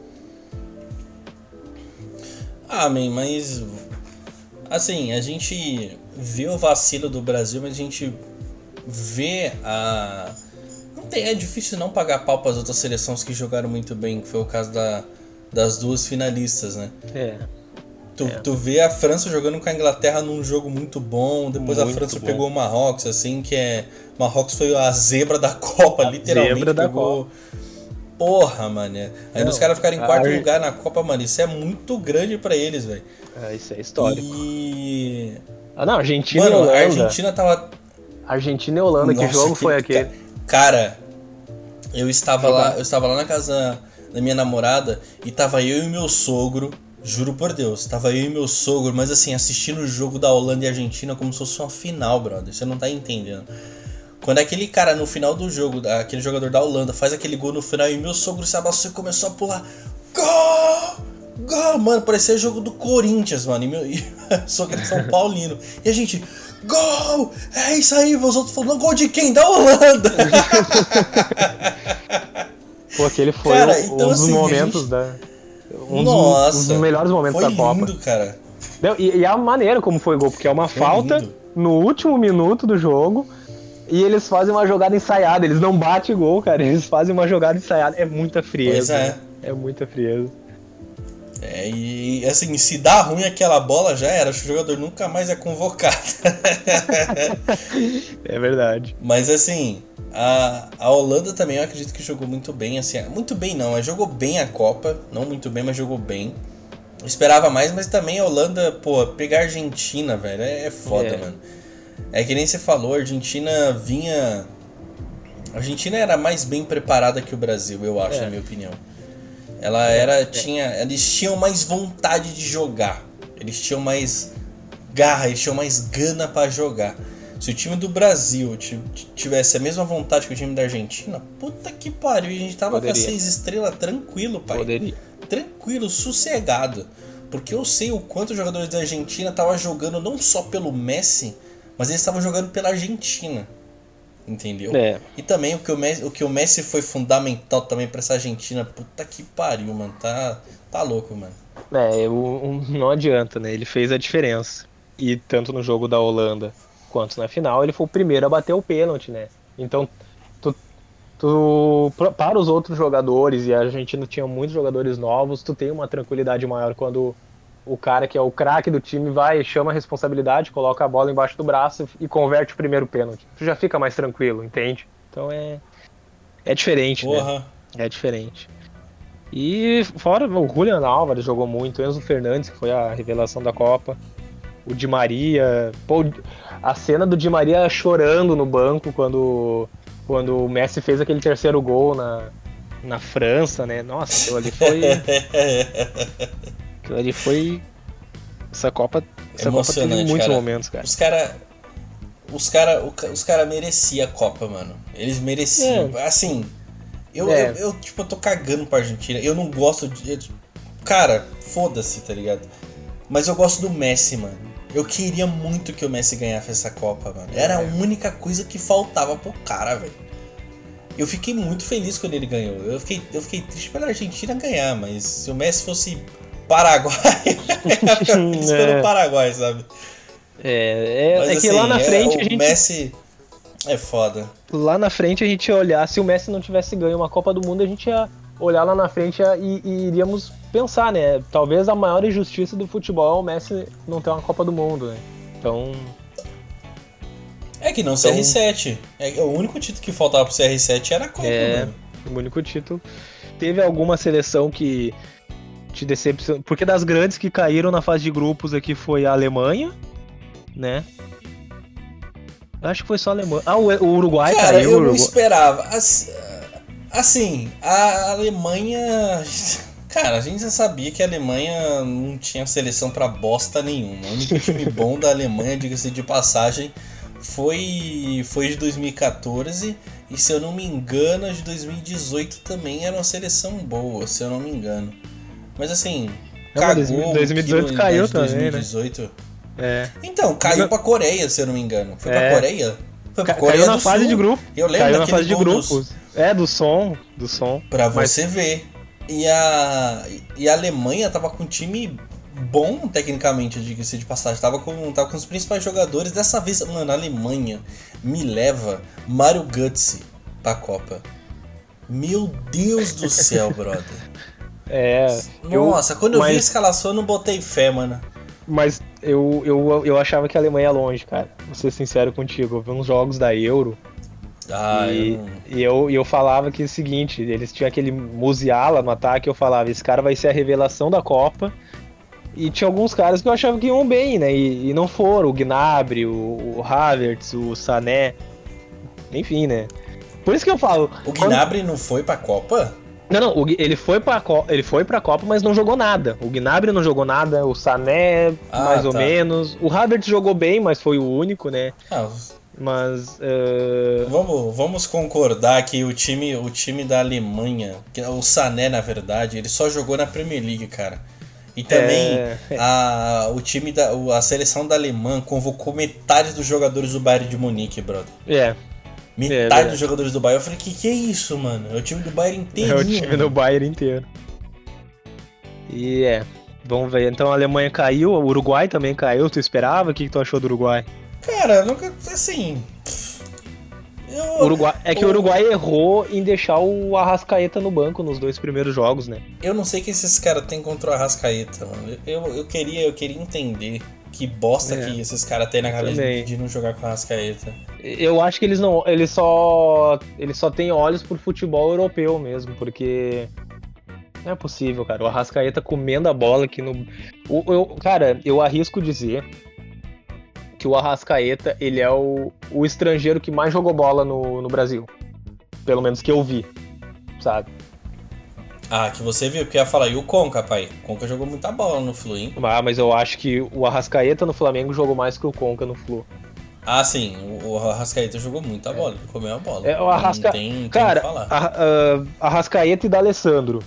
Ah, man, mas. Assim, a gente vê o vacilo do Brasil, mas a gente vê a. Não tem, é difícil não pagar pau para as outras seleções que jogaram muito bem, que foi o caso da, das duas finalistas, né? É. Tu, é. tu vê a França jogando com a Inglaterra num jogo muito bom, depois muito a França bom. pegou o Marrocos, assim, que é. Marrocos foi a zebra da Copa, a literalmente. Zebra da Copa. Porra, mano. Aí os caras ficarem em quarto Ar... lugar na Copa, mano, isso é muito grande para eles, velho. É, isso é histórico. E. Ah, não, Argentina mano, e Holanda. A Argentina tava. Argentina e Holanda, Nossa, que jogo que... foi aquele? Cara, eu estava lá, eu estava lá na casa da minha namorada e tava eu e meu sogro, juro por Deus, tava eu e meu sogro, mas assim, assistindo o jogo da Holanda e Argentina como se fosse uma final, brother. Você não tá entendendo. Quando aquele cara no final do jogo, aquele jogador da Holanda, faz aquele gol no final e meu sogro se abraçou e começou a pular. Gol! Gol! Mano, parecia jogo do Corinthians, mano. E meu e sogro é São Paulino. E a gente, gol! É isso aí, os outros falando, gol de quem? Da Holanda! Pô, aquele foi cara, um, então, um dos assim, momentos gente... da. Um Nossa, dos, um dos melhores momentos da Copa. Lindo, cara. E, e, a maneira como foi o gol, porque é uma foi falta lindo. no último minuto do jogo e eles fazem uma jogada ensaiada, eles não batem gol, cara. Eles fazem uma jogada ensaiada. É muita frieza. Pois é. É muita frieza. É, e assim, se dá ruim aquela bola, já era. O jogador nunca mais é convocado. é verdade. Mas assim, a, a Holanda também eu acredito que jogou muito bem. assim Muito bem não, mas jogou bem a Copa. Não muito bem, mas jogou bem. esperava mais, mas também a Holanda, pô, pegar a Argentina, velho, é, é foda, é. mano. É que nem você falou, a Argentina vinha. A Argentina era mais bem preparada que o Brasil, eu acho, é. na minha opinião. Ela era. É. Tinha, eles tinham mais vontade de jogar. Eles tinham mais garra, eles tinham mais gana para jogar. Se o time do Brasil tivesse a mesma vontade que o time da Argentina, puta que pariu, a gente tava Poderia. com seis estrelas tranquilo, pai. Poderia. Tranquilo, sossegado. Porque eu sei o quanto os jogadores da Argentina estavam jogando não só pelo Messi, mas eles estavam jogando pela Argentina. Entendeu? É. E também o que o Messi, o que o Messi foi fundamental também para essa Argentina. Puta que pariu, mano. Tá, tá louco, mano. É, o, não adianta, né? Ele fez a diferença. E tanto no jogo da Holanda quanto na final, ele foi o primeiro a bater o pênalti, né? Então, tu, tu, para os outros jogadores, e a Argentina tinha muitos jogadores novos, tu tem uma tranquilidade maior quando o cara que é o craque do time vai, chama a responsabilidade, coloca a bola embaixo do braço e converte o primeiro pênalti. Tu já fica mais tranquilo, entende? Então é é diferente, né? Porra. É diferente. E fora o Julian Álvares jogou muito, Enzo Fernandes, que foi a revelação da Copa. O Di Maria. Pô, a cena do Di Maria chorando no banco quando, quando o Messi fez aquele terceiro gol na, na França, né? Nossa, aquilo ali foi. aquilo ali foi. Essa Copa. Essa Copa teve muitos cara. momentos, cara. Os cara. Os cara, o ca- os cara merecia a Copa, mano. Eles mereciam. Assim, eu, É. eu, eu, tipo, eu tô cagando pra Argentina. Eu não gosto de. eu, tipo, cara, foda-se, tá ligado? Mas eu gosto do Messi, mano. Eu queria muito que o Messi ganhasse essa Copa, mano. Era a É. única coisa que faltava pro cara, velho. Eu fiquei muito feliz quando ele ganhou. Eu fiquei, eu fiquei triste pela Argentina ganhar, mas se o Messi fosse Paraguai, É. pelo Paraguai, sabe? É, é, Mas, é que assim, lá na é, frente o a gente. Messi é foda. lá na frente a gente ia olhar, se o Messi não tivesse ganho uma Copa do Mundo, a gente ia olhar lá na frente e, e iríamos pensar, né? Talvez a maior injustiça do futebol é o Messi não ter uma Copa do Mundo, né? Então, É que não Então- CR7. É, o único título que faltava pro CR7 era a Copa, É. mano. o único título. Teve alguma seleção que te decepcionou? Porque das grandes que caíram na fase de grupos aqui foi a Alemanha, né? Acho que foi só a Alemanha. Ah, o, Uruguai Cara, caiu. eu o não Uruguai... esperava. As- Assim, a Alemanha. Cara, a gente já sabia que a Alemanha não tinha seleção pra bosta nenhuma. O único time bom da Alemanha, diga-se de passagem, foi, foi de 2014. E se eu não me engano, a de 2018 também era uma seleção boa, se eu não me engano. Mas assim, Não, cagou mas 2018 o que caiu de também, né? 2018. É. Então, caiu pra Coreia, se eu não me engano. Foi É. pra Coreia? Foi pra Ca- Coreia caiu na fase Sul. de grupo. Eu lembro Caiu na fase de gol dos- grupos. É, do som. Do som. Pra Mas- você ver. E a, e a Alemanha tava com um time bom, tecnicamente, diga-se de passagem. Tava com, tava com os principais jogadores. Dessa vez, mano, a Alemanha me leva Mario Götze pra Copa. Meu Deus do céu, brother. É. eu- Nossa, quando eu vi a escalação, eu não botei fé, mano. Mas eu, eu, eu achava que a Alemanha é longe, cara. Vou ser sincero contigo. Eu vi uns jogos da Euro Ah, e, eu e eu, e eu falava que é o seguinte: eles tinham aquele Musiala no ataque. Eu falava, esse cara vai ser a revelação da Copa. E tinha alguns caras que eu achava que iam bem, né? E, e não foram. O Gnabry, o, o Havertz, o Sané. Enfim, né? Por isso que eu falo. O quando- Gnabry não foi pra Copa? Não, não, o ele foi pra Copa, ele foi pra Copa, mas não jogou nada. O Gnabry não jogou nada, o Sané Ah, mais ou tá. menos. O Havertz jogou bem, mas foi o único, né? Ah, Mas eh, Vamos, vamos concordar que o time, o time da Alemanha, que é o Sané na verdade, ele só jogou na Premier League, cara. E também É. a, o time da a seleção da Alemanha convocou metade dos jogadores do Bayern de Munique, brother. é, Metade verdade. dos jogadores do Bayern. Eu falei, que que é isso, mano? É o time do Bayern é inteirinho. o time do Bayern inteiro. E é, vamos ver. Então a Alemanha caiu, o Uruguai também caiu. Tu esperava? O que, que tu achou do Uruguai? Cara, nunca assim. Eu, Uruguai é que o Uruguai errou em deixar o Arrascaeta no banco nos dois primeiros jogos, né? eu não sei o que esses caras têm contra o Arrascaeta, mano. Eu, eu, queria, eu queria entender que bosta É. que esses caras têm na cabeça Também. de não jogar com o Arrascaeta. Eu acho que eles não. Eles só. Eles só têm olhos por futebol europeu mesmo, porque. Não é possível, cara. O Arrascaeta comendo a bola aqui no. O, eu, cara, eu arrisco dizer que o Arrascaeta, ele é o, o estrangeiro que mais jogou bola no, no Brasil. Pelo menos que eu vi. Sabe? Ah, que você viu que eu ia falar. E o Conca, pai? O Conca jogou muita bola no Flu, hein? Ah, mas eu acho que o Arrascaeta no Flamengo jogou mais que o Conca no Flu. Ah, sim. O, Arrascaeta jogou muita bola. Ele comeu a bola. É, o Arrasca- Não tem, tem o Cara, que falar. a- a- Arrascaeta e D'Alessandro.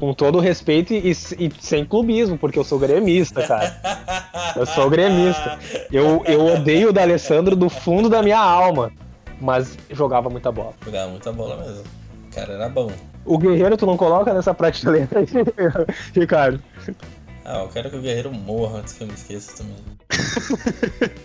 Com todo o respeito e, e sem clubismo, porque eu sou gremista, cara. Eu sou gremista. Eu, eu odeio o D'Alessandro do fundo da minha alma. Mas jogava muita bola. Jogava muita bola mesmo. O cara era bom. O Guerreiro tu não coloca nessa prateleira aí, Ricardo. Ah, eu quero que o Guerreiro morra antes que eu me esqueça também.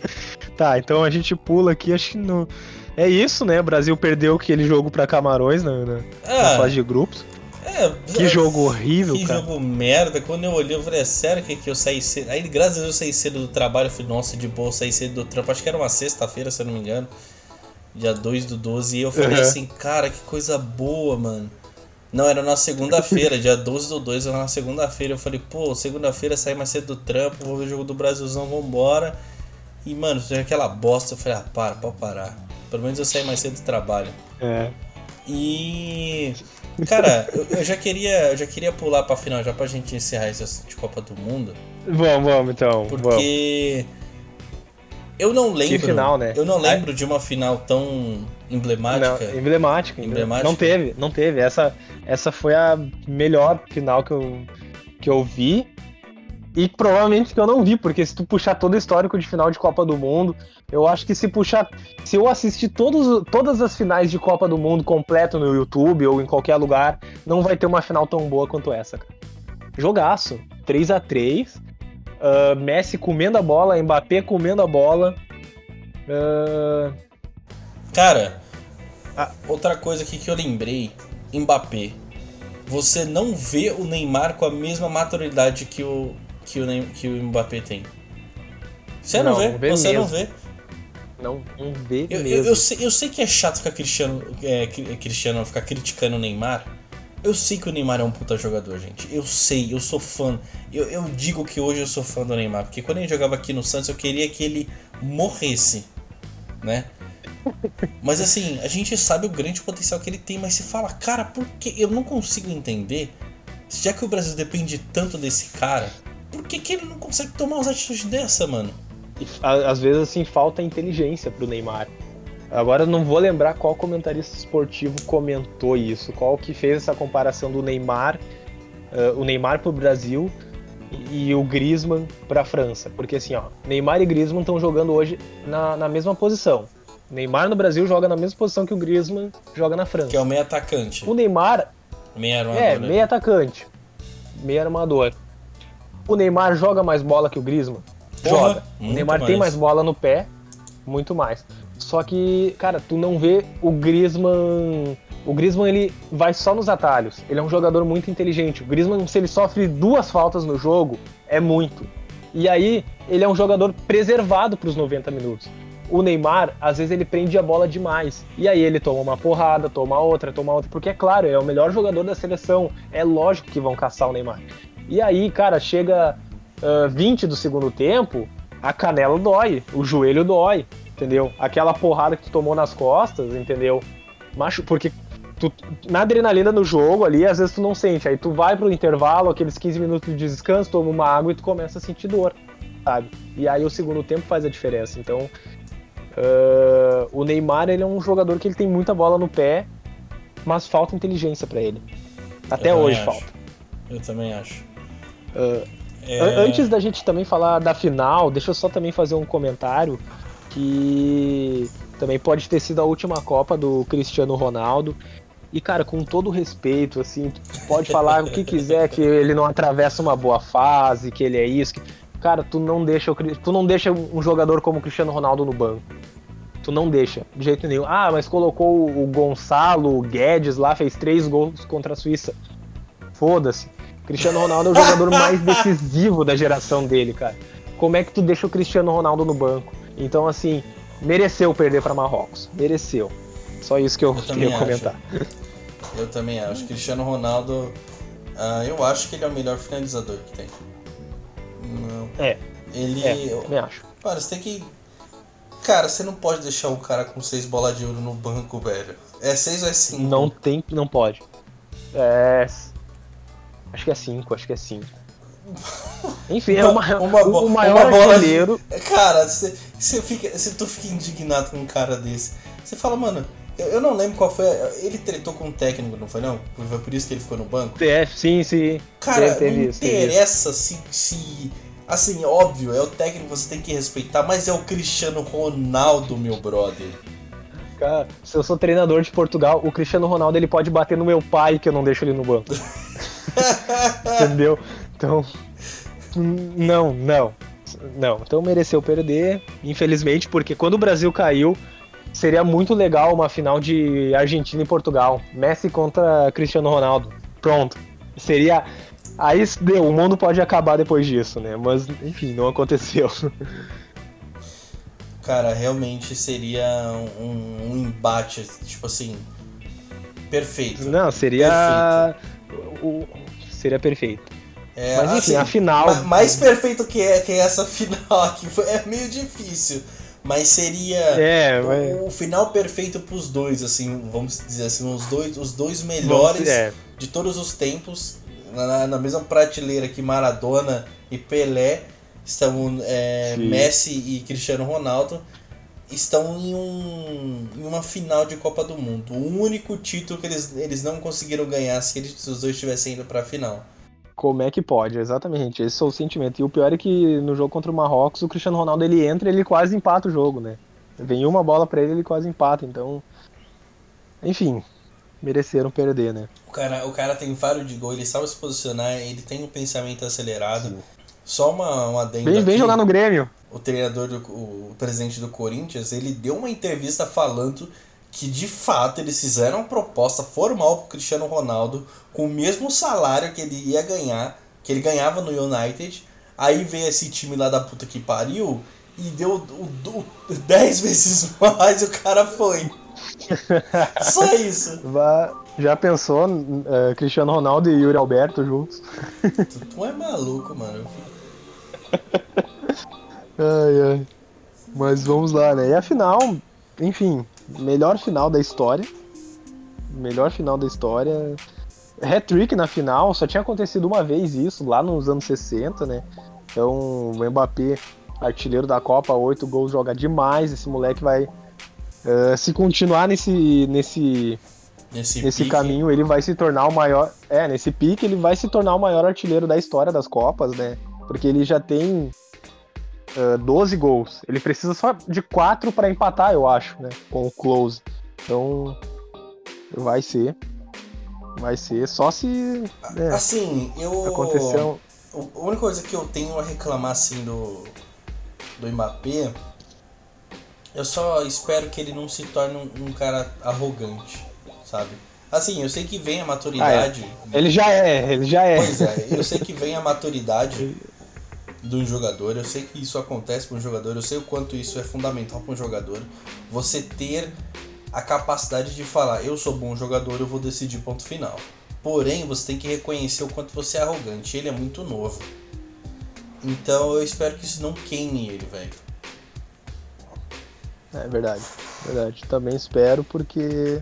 Tá, então a gente pula aqui, acho que no... É isso, né? O Brasil perdeu aquele jogo pra Camarões na, na- na Ah, fase de grupos. É, Que jogo horrível, que cara. jogo merda. Quando eu olhei, eu falei, é sério que, que eu saí cedo? Aí, graças a Deus, eu saí cedo do trabalho. Eu falei, nossa, de boa, eu saí cedo do trampo. Acho que era uma sexta-feira, se eu não me engano. Dia 2 do 12. E eu falei Uhum. assim, cara, que coisa boa, mano. Não, era na segunda-feira, dia 12 do 2, era na segunda-feira. Eu falei, pô, segunda-feira saí mais cedo do trampo, vou ver o jogo do Brasilzão, vambora. E, mano, tinha aquela bosta. Eu falei, ah, para, pode parar. Pelo menos eu saí mais cedo do trabalho. É. E. Cara, eu, eu já queria. Eu já queria pular pra final, já pra gente encerrar esse assunto de Copa do Mundo. Vamos, vamos então. Vamos. Porque. Eu não lembro. final, né? Eu não lembro de uma final tão emblemática. Não, emblemática, Emblemática. Não teve, não teve. Essa, essa foi a melhor final que eu, que eu vi. E provavelmente que eu não vi, porque se tu puxar todo o histórico de final de Copa do Mundo, eu acho que se puxar. Se eu assistir todos, todas as finais de Copa do Mundo completo no YouTube ou em qualquer lugar, não vai ter uma final tão boa quanto essa, cara. Jogaço. 3 a 3 ah, Messi comendo a bola, Mbappé comendo a bola. Ah, Cara, Ah. outra coisa aqui que eu lembrei: Mbappé. Você não vê o Neymar com a mesma maturidade que o, que o, Ney- que o Mbappé tem. Você não, Não, vê? não vê Você não mesmo. vê? não, não vê Eu, eu, mesmo. eu sei, eu sei que é chato ficar Cristiano, é, cri- Cristiano ficar criticando o Neymar. Eu sei que o Neymar é um puta jogador, gente. Eu sei, eu sou fã. Eu, eu digo que hoje eu sou fã do Neymar, porque quando ele jogava aqui no Santos eu queria que ele morresse, né? Mas assim, a gente sabe o grande potencial que ele tem, mas se fala, cara, por que eu não consigo entender? Já que o Brasil depende tanto desse cara, por que, que ele não consegue tomar umas atitudes dessa, mano? A- às vezes assim falta inteligência pro Neymar. Agora não vou lembrar qual comentarista esportivo comentou isso, qual que fez essa comparação do Neymar, eh, o Neymar pro Brasil e, o Griezmann pra França, porque assim ó, Neymar e Griezmann estão jogando hoje na, na mesma posição. Neymar no Brasil joga na mesma posição que o Griezmann joga na França. Que é o meio atacante. O Neymar Meio armador. é né? meio atacante, meio armador. O Neymar joga mais bola que o Griezmann? Porra, joga. O Neymar tem mais. mais bola no pé, muito mais. Só que, cara, tu não vê o Griezmann. O Griezmann ele vai só nos atalhos. Ele é um jogador muito inteligente. O Griezmann, se ele sofre duas faltas no jogo, é muito. E aí, ele é um jogador preservado para os 90 minutos. O Neymar, às vezes, ele prende a bola demais. E aí ele toma uma porrada, toma outra, toma outra. Porque, é claro, é o melhor jogador da seleção. É lógico que vão caçar o Neymar. E aí, cara, chega ah, 20 do segundo tempo, a canela dói, o joelho dói, entendeu? Aquela porrada que tu tomou nas costas, entendeu? Macho, porque tu, na adrenalina do jogo ali, às vezes tu não sente. Aí tu vai pro intervalo, aqueles 15 minutos de descanso, toma uma água e tu começa a sentir dor, sabe? E aí o segundo tempo faz a diferença. Então, ah, o Neymar, ele é um jogador que ele tem muita bola no pé, mas falta inteligência pra ele. Até hoje acho. falta. Eu também acho. Ah, É, An- Antes da gente também falar da final, deixa eu só também fazer um comentário que também pode ter sido a última Copa do Cristiano Ronaldo. E, cara, com todo respeito, assim, pode falar o que quiser, que ele não atravessa uma boa fase, que ele é isso. que- Cara, tu não deixa tu não deixa um jogador como o Cristiano Ronaldo no banco. Tu não deixa, de jeito nenhum. Ah, mas colocou o Gonçalo, o Guedes lá, fez três gols contra a Suíça. Foda-se. Cristiano Ronaldo é o jogador mais decisivo da geração dele, cara. Como é que tu deixa o Cristiano Ronaldo no banco? Então, assim, mereceu perder para Marrocos. Mereceu. Só isso que eu, Eu também queria acho. comentar. Eu também acho. Cristiano Ronaldo, ah, eu acho que ele é o melhor finalizador que tem. Não. É, Ele. é, também acho. Cara, você tem que. Cara, você não pode deixar um cara com seis bolas de ouro no banco, velho. É seis ou é cinco? Não tem, não pode. É. Acho que é 5, acho que é 5. Enfim, é o, Uma- maior- uma o- o maior uma bola de- artilheiro. Cara, você, você fica, se tu fica indignado com um cara desse, você fala, mano, eu, eu não lembro qual foi. Ele tretou com um técnico, não foi não? Foi por isso que ele ficou no banco? É, sim, sim. Cara, teve não interessa se, se. Assim, óbvio, é o técnico que você tem que respeitar, mas é o Cristiano Ronaldo, meu brother. Cara, se eu sou treinador de Portugal, o Cristiano Ronaldo ele pode bater no meu pai que eu não deixo ele no banco. Entendeu? Então. Não, não. Não. Então mereceu perder, infelizmente, porque quando o Brasil caiu, seria muito legal uma final de Argentina e Portugal. Messi contra Cristiano Ronaldo. Pronto. Seria. Aí deu, o mundo pode acabar depois disso, né? Mas, enfim, não aconteceu. Cara, realmente seria um, um embate, tipo assim, perfeito. Não, seria. Perfeito. O, seria perfeito. É, Mas enfim, assim, a final. Mais perfeito que, é, que essa final aqui é meio difícil. Mas seria é, mas... o, o final perfeito pros dois, assim, vamos dizer assim, os dois, os dois melhores é. de todos os tempos, na, na, mesma prateleira que Maradona e Pelé, estão é, Messi e Cristiano Ronaldo estão em, um, em uma final de Copa do Mundo. O único título que eles, eles não conseguiram ganhar se, eles, se os dois tivessem ido para a final. Como é que pode? Exatamente, esse é o sentimento. E o pior é que no jogo contra o Marrocos, o Cristiano Ronaldo ele entra e ele quase empata o jogo, né? Vem uma bola para ele, ele quase empata. Então, enfim, mereceram perder, né? O cara, o cara tem faro de gol, ele sabe se posicionar, ele tem um pensamento acelerado. Sim. Só uma, uma adenda vem, vem jogar no Grêmio. O treinador, do, o presidente do Corinthians, ele deu uma entrevista falando que de fato eles fizeram uma proposta formal pro Cristiano Ronaldo com o mesmo salário que ele ia ganhar, que ele ganhava no United. Aí veio esse time lá da puta que pariu e deu o, 10 vezes mais e o cara foi. Só isso. Já pensou uh, Cristiano Ronaldo e Yuri Alberto juntos? Tu, é maluco, mano. ai, ai. Mas vamos lá, né? E a final, enfim, melhor final da história. Melhor final da história. Hat-trick na final, só tinha acontecido uma vez isso, lá nos anos 60, né? Então, o Mbappé, artilheiro da Copa, oito gols, joga demais. Esse moleque vai. Uh, se continuar nesse, nesse, nesse, nesse caminho, ele vai se tornar o maior. É, nesse pique, ele vai se tornar o maior artilheiro da história das Copas, né? Porque ele já tem uh, 12 gols. Ele precisa só de 4 para empatar, eu acho, né? Com o Close. Então, vai ser. Vai ser. Só se. Né, assim, eu. Aconteceu. A única coisa que eu tenho a reclamar, assim, do. Do Mbappé. Eu só espero que ele não se torne um, um cara arrogante, sabe? Assim, eu sei que vem a maturidade. Ah, é. Ele já é, ele já é. Pois é, eu sei que vem a maturidade de um jogador. Eu sei que isso acontece para um jogador, eu sei o quanto isso é fundamental para um jogador. Você ter a capacidade de falar, eu sou bom jogador, eu vou decidir ponto final. Porém, você tem que reconhecer o quanto você é arrogante. Ele é muito novo. Então eu espero que isso não queime ele, velho. É verdade, verdade. Também espero porque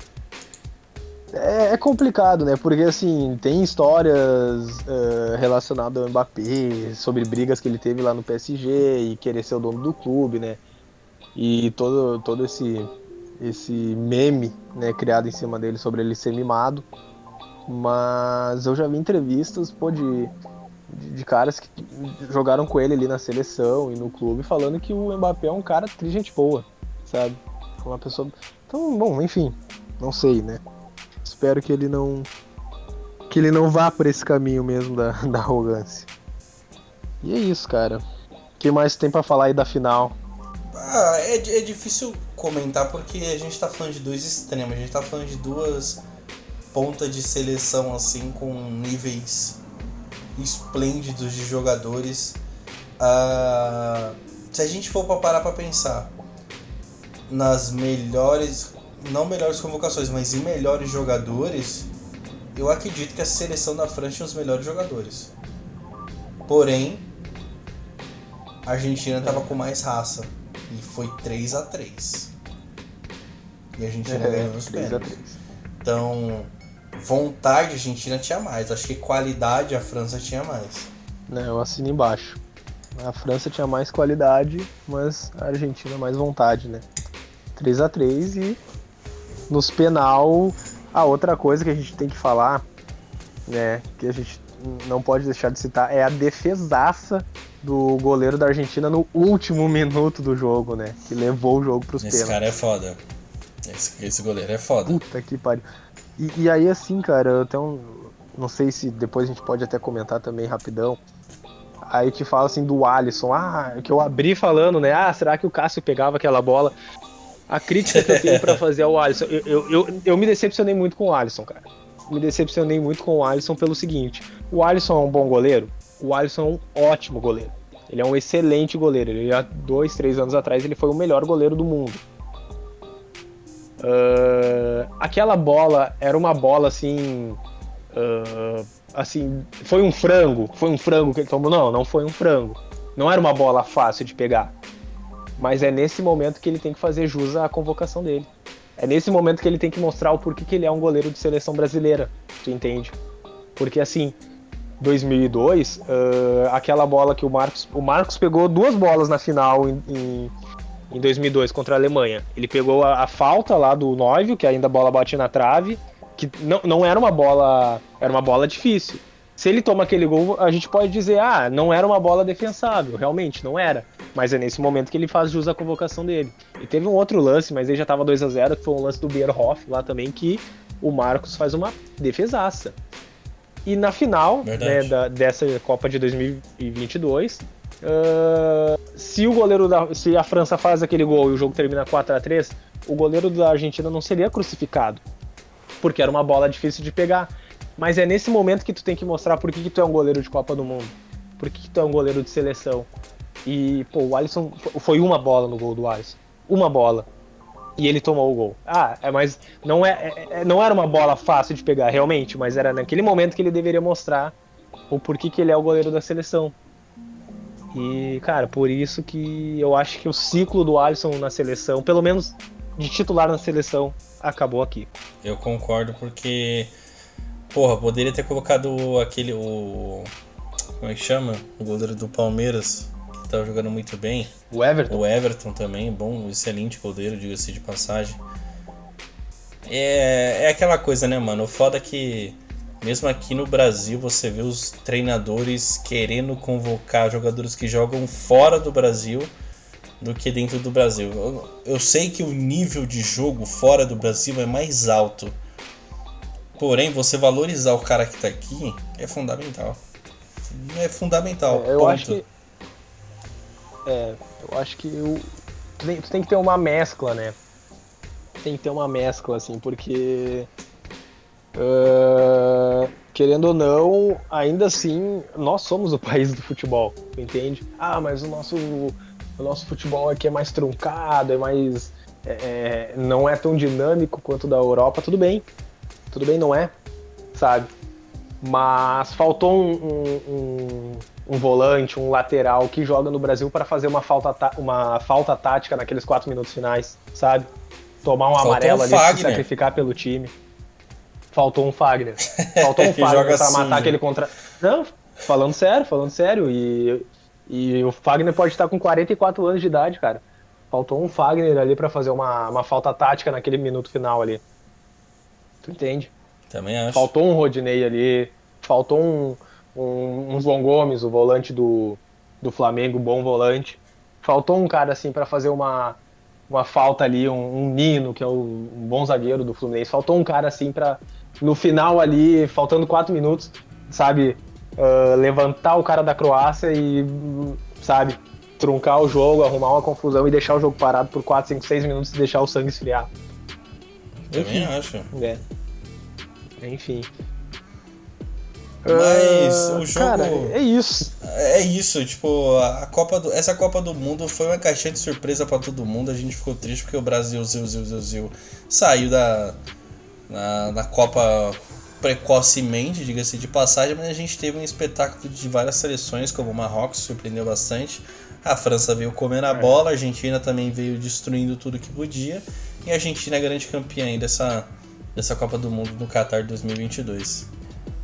é, é, complicado, né? Porque assim, tem histórias uh, relacionadas ao Mbappé, sobre brigas que ele teve lá no PSG e querer ser o dono do clube, né? E todo, todo esse, esse meme né, criado em cima dele sobre ele ser mimado. Mas eu já vi entrevistas pô, de, de, caras que jogaram com ele ali na seleção e no clube falando que o Mbappé é um cara de gente boa, sabe? Uma pessoa. Então, bom, enfim, não sei, né? Espero que ele não que ele não vá por esse caminho mesmo da, da arrogância. E é isso, cara. O que mais tem para falar aí da final? Ah, é, é difícil comentar porque a gente tá falando de dois extremos, a gente tá falando de duas pontas de seleção assim com níveis esplêndidos de jogadores. Ah, se a gente for para parar para pensar nas melhores não melhores convocações, mas em melhores jogadores, eu acredito que a seleção da França tinha os melhores jogadores. Porém, a Argentina estava com mais raça e foi 3 a 3 E a Argentina é, ganhou nos pênaltis. Então, vontade a Argentina tinha mais. Acho que qualidade a França tinha mais. Não, eu assino embaixo. A França tinha mais qualidade, mas a Argentina mais vontade, né? 3 a 3 e nos penal, a outra coisa que a gente tem que falar, né, que a gente não pode deixar de citar, é a defesaça do goleiro da Argentina no último minuto do jogo, né? Que levou o jogo pros esse pênaltis. Esse cara é foda. Esse, esse goleiro é foda. Puta que pariu. E, e aí, assim, cara, eu tenho. Não sei se depois a gente pode até comentar também rapidão. Aí que fala assim do Alisson. Ah, que eu abri falando, né? Ah, será que o Cássio pegava aquela bola? A crítica que eu tenho para fazer ao Alisson, eu, eu, eu, eu, me decepcionei muito com o Alisson, cara. me decepcionei muito com o Alisson pelo seguinte: o Alisson é um bom goleiro? O Alisson é um ótimo goleiro. Ele é um excelente goleiro. Ele há dois, três anos atrás ele foi o melhor goleiro do mundo. Uh, aquela bola era uma bola assim. Uh, assim, foi um frango. Foi um frango que ele tomou. Não, não foi um frango. Não era uma bola fácil de pegar. Mas é nesse momento que ele tem que fazer jus à convocação dele. É nesse momento que ele tem que mostrar o porquê que ele é um goleiro de seleção brasileira. Tu entende? Porque assim, 2002, uh, aquela bola que o Marcos. O Marcos pegou duas bolas na final em, em, em 2002 contra a Alemanha. Ele pegou a, a, falta lá do Nóvio, que ainda a bola bate na trave, que não, não era uma bola. Era uma bola difícil. Se ele toma aquele gol, a gente pode dizer, ah, não era uma bola defensável. Realmente, não era. Mas é nesse momento que ele faz jus à convocação dele. E teve um outro lance, mas ele já tava 2 a 0 que foi um lance do Bierhoff lá também, que o Marcos faz uma defesaça. E na final né, da, dessa Copa de 2022, uh, se o goleiro da, se a França faz aquele gol e o jogo termina 4 a 3 o goleiro da Argentina não seria crucificado, porque era uma bola difícil de pegar. Mas é nesse momento que tu tem que mostrar por que, que tu é um goleiro de Copa do Mundo, por que, que tu é um goleiro de seleção. E, pô, o Alisson foi uma bola no gol do Alisson. Uma bola e ele tomou o gol. Ah, é, mas não, é, é, é, não era uma bola fácil de pegar, realmente, mas era naquele momento que ele deveria mostrar o porquê que ele é o goleiro da seleção. E, cara, por isso que eu acho que o ciclo do Alisson na seleção, pelo menos de titular na seleção, acabou aqui. Eu concordo porque, porra, poderia ter colocado aquele, o. Como é que chama? O goleiro do Palmeiras, estava jogando muito bem. O Everton? O Everton também, bom, excelente goleiro, diga-se de passagem. É, é aquela coisa, né, mano? O foda é que, mesmo aqui no Brasil, você vê os treinadores querendo convocar jogadores que jogam fora do Brasil do que dentro do Brasil. Eu, eu sei que o nível de jogo fora do Brasil é mais alto. Porém, você valorizar o cara que tá aqui é fundamental. É fundamental. É, eu ponto. acho que é, eu acho que tu, tem, tu tem que ter uma mescla, né? Tem que ter uma mescla, assim, porque. Uh, querendo ou não, ainda assim, nós somos o país do futebol, entende? Ah, mas o nosso, o nosso futebol aqui é mais truncado, é mais. É, não é tão dinâmico quanto da Europa, tudo bem. Tudo bem, não é, sabe? Mas faltou um, um, um um volante, um lateral que joga no Brasil para fazer uma falta, uma falta tática naqueles quatro minutos finais, sabe? Tomar um Faltou amarelo um ali, se sacrificar pelo time. Faltou um Fagner. Faltou um Fagner pra matar aquele contra. Não, falando sério, falando sério. E, e o Fagner pode estar com 44 anos de idade, cara. Faltou um Fagner ali para fazer uma, uma falta tática naquele minuto final ali. Tu entende? Também acho. Faltou um Rodinei ali. Faltou um, um, um João Gomes, o volante do, do Flamengo, bom volante. Faltou um cara assim para fazer uma, uma falta ali, um, um, Nino, que é o, um bom zagueiro do Fluminense. Faltou um cara assim para no final ali, faltando quatro minutos, sabe, uh, levantar o cara da Croácia e, sabe, truncar o jogo, arrumar uma confusão e deixar o jogo parado por 4, 5, 6 minutos e deixar o sangue esfriar. Também Enfim, acho. É. Enfim. Mas uh, o jogo. Cara, é isso. É isso, tipo, a Copa do, essa Copa do Mundo foi uma caixinha de surpresa para todo mundo. A gente ficou triste porque o Brasil, Zil, Zil, Zil, Zil, saiu da na, na Copa precocemente, diga-se de passagem, mas a gente teve um espetáculo de várias seleções, como o Marrocos, surpreendeu bastante. A França veio comendo a é. bola, a Argentina também veio destruindo tudo que podia. E a Argentina é grande campeã dessa, dessa Copa do Mundo no Qatar 2022.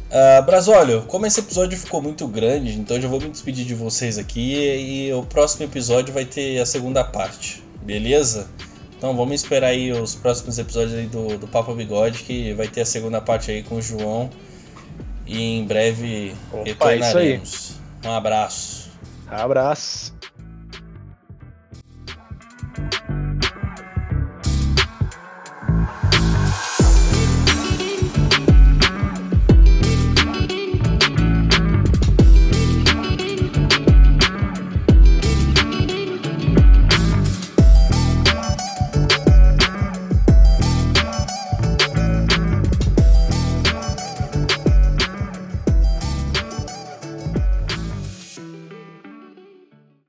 Uh, Brasólio, como esse episódio ficou muito grande, então eu já vou me despedir de vocês aqui e o próximo episódio vai ter a segunda parte, beleza? Então vamos esperar aí os próximos episódios aí do, do Papo Bigode, que vai ter a segunda parte aí com o João e em breve Opa, retornaremos. Um abraço. Abraço.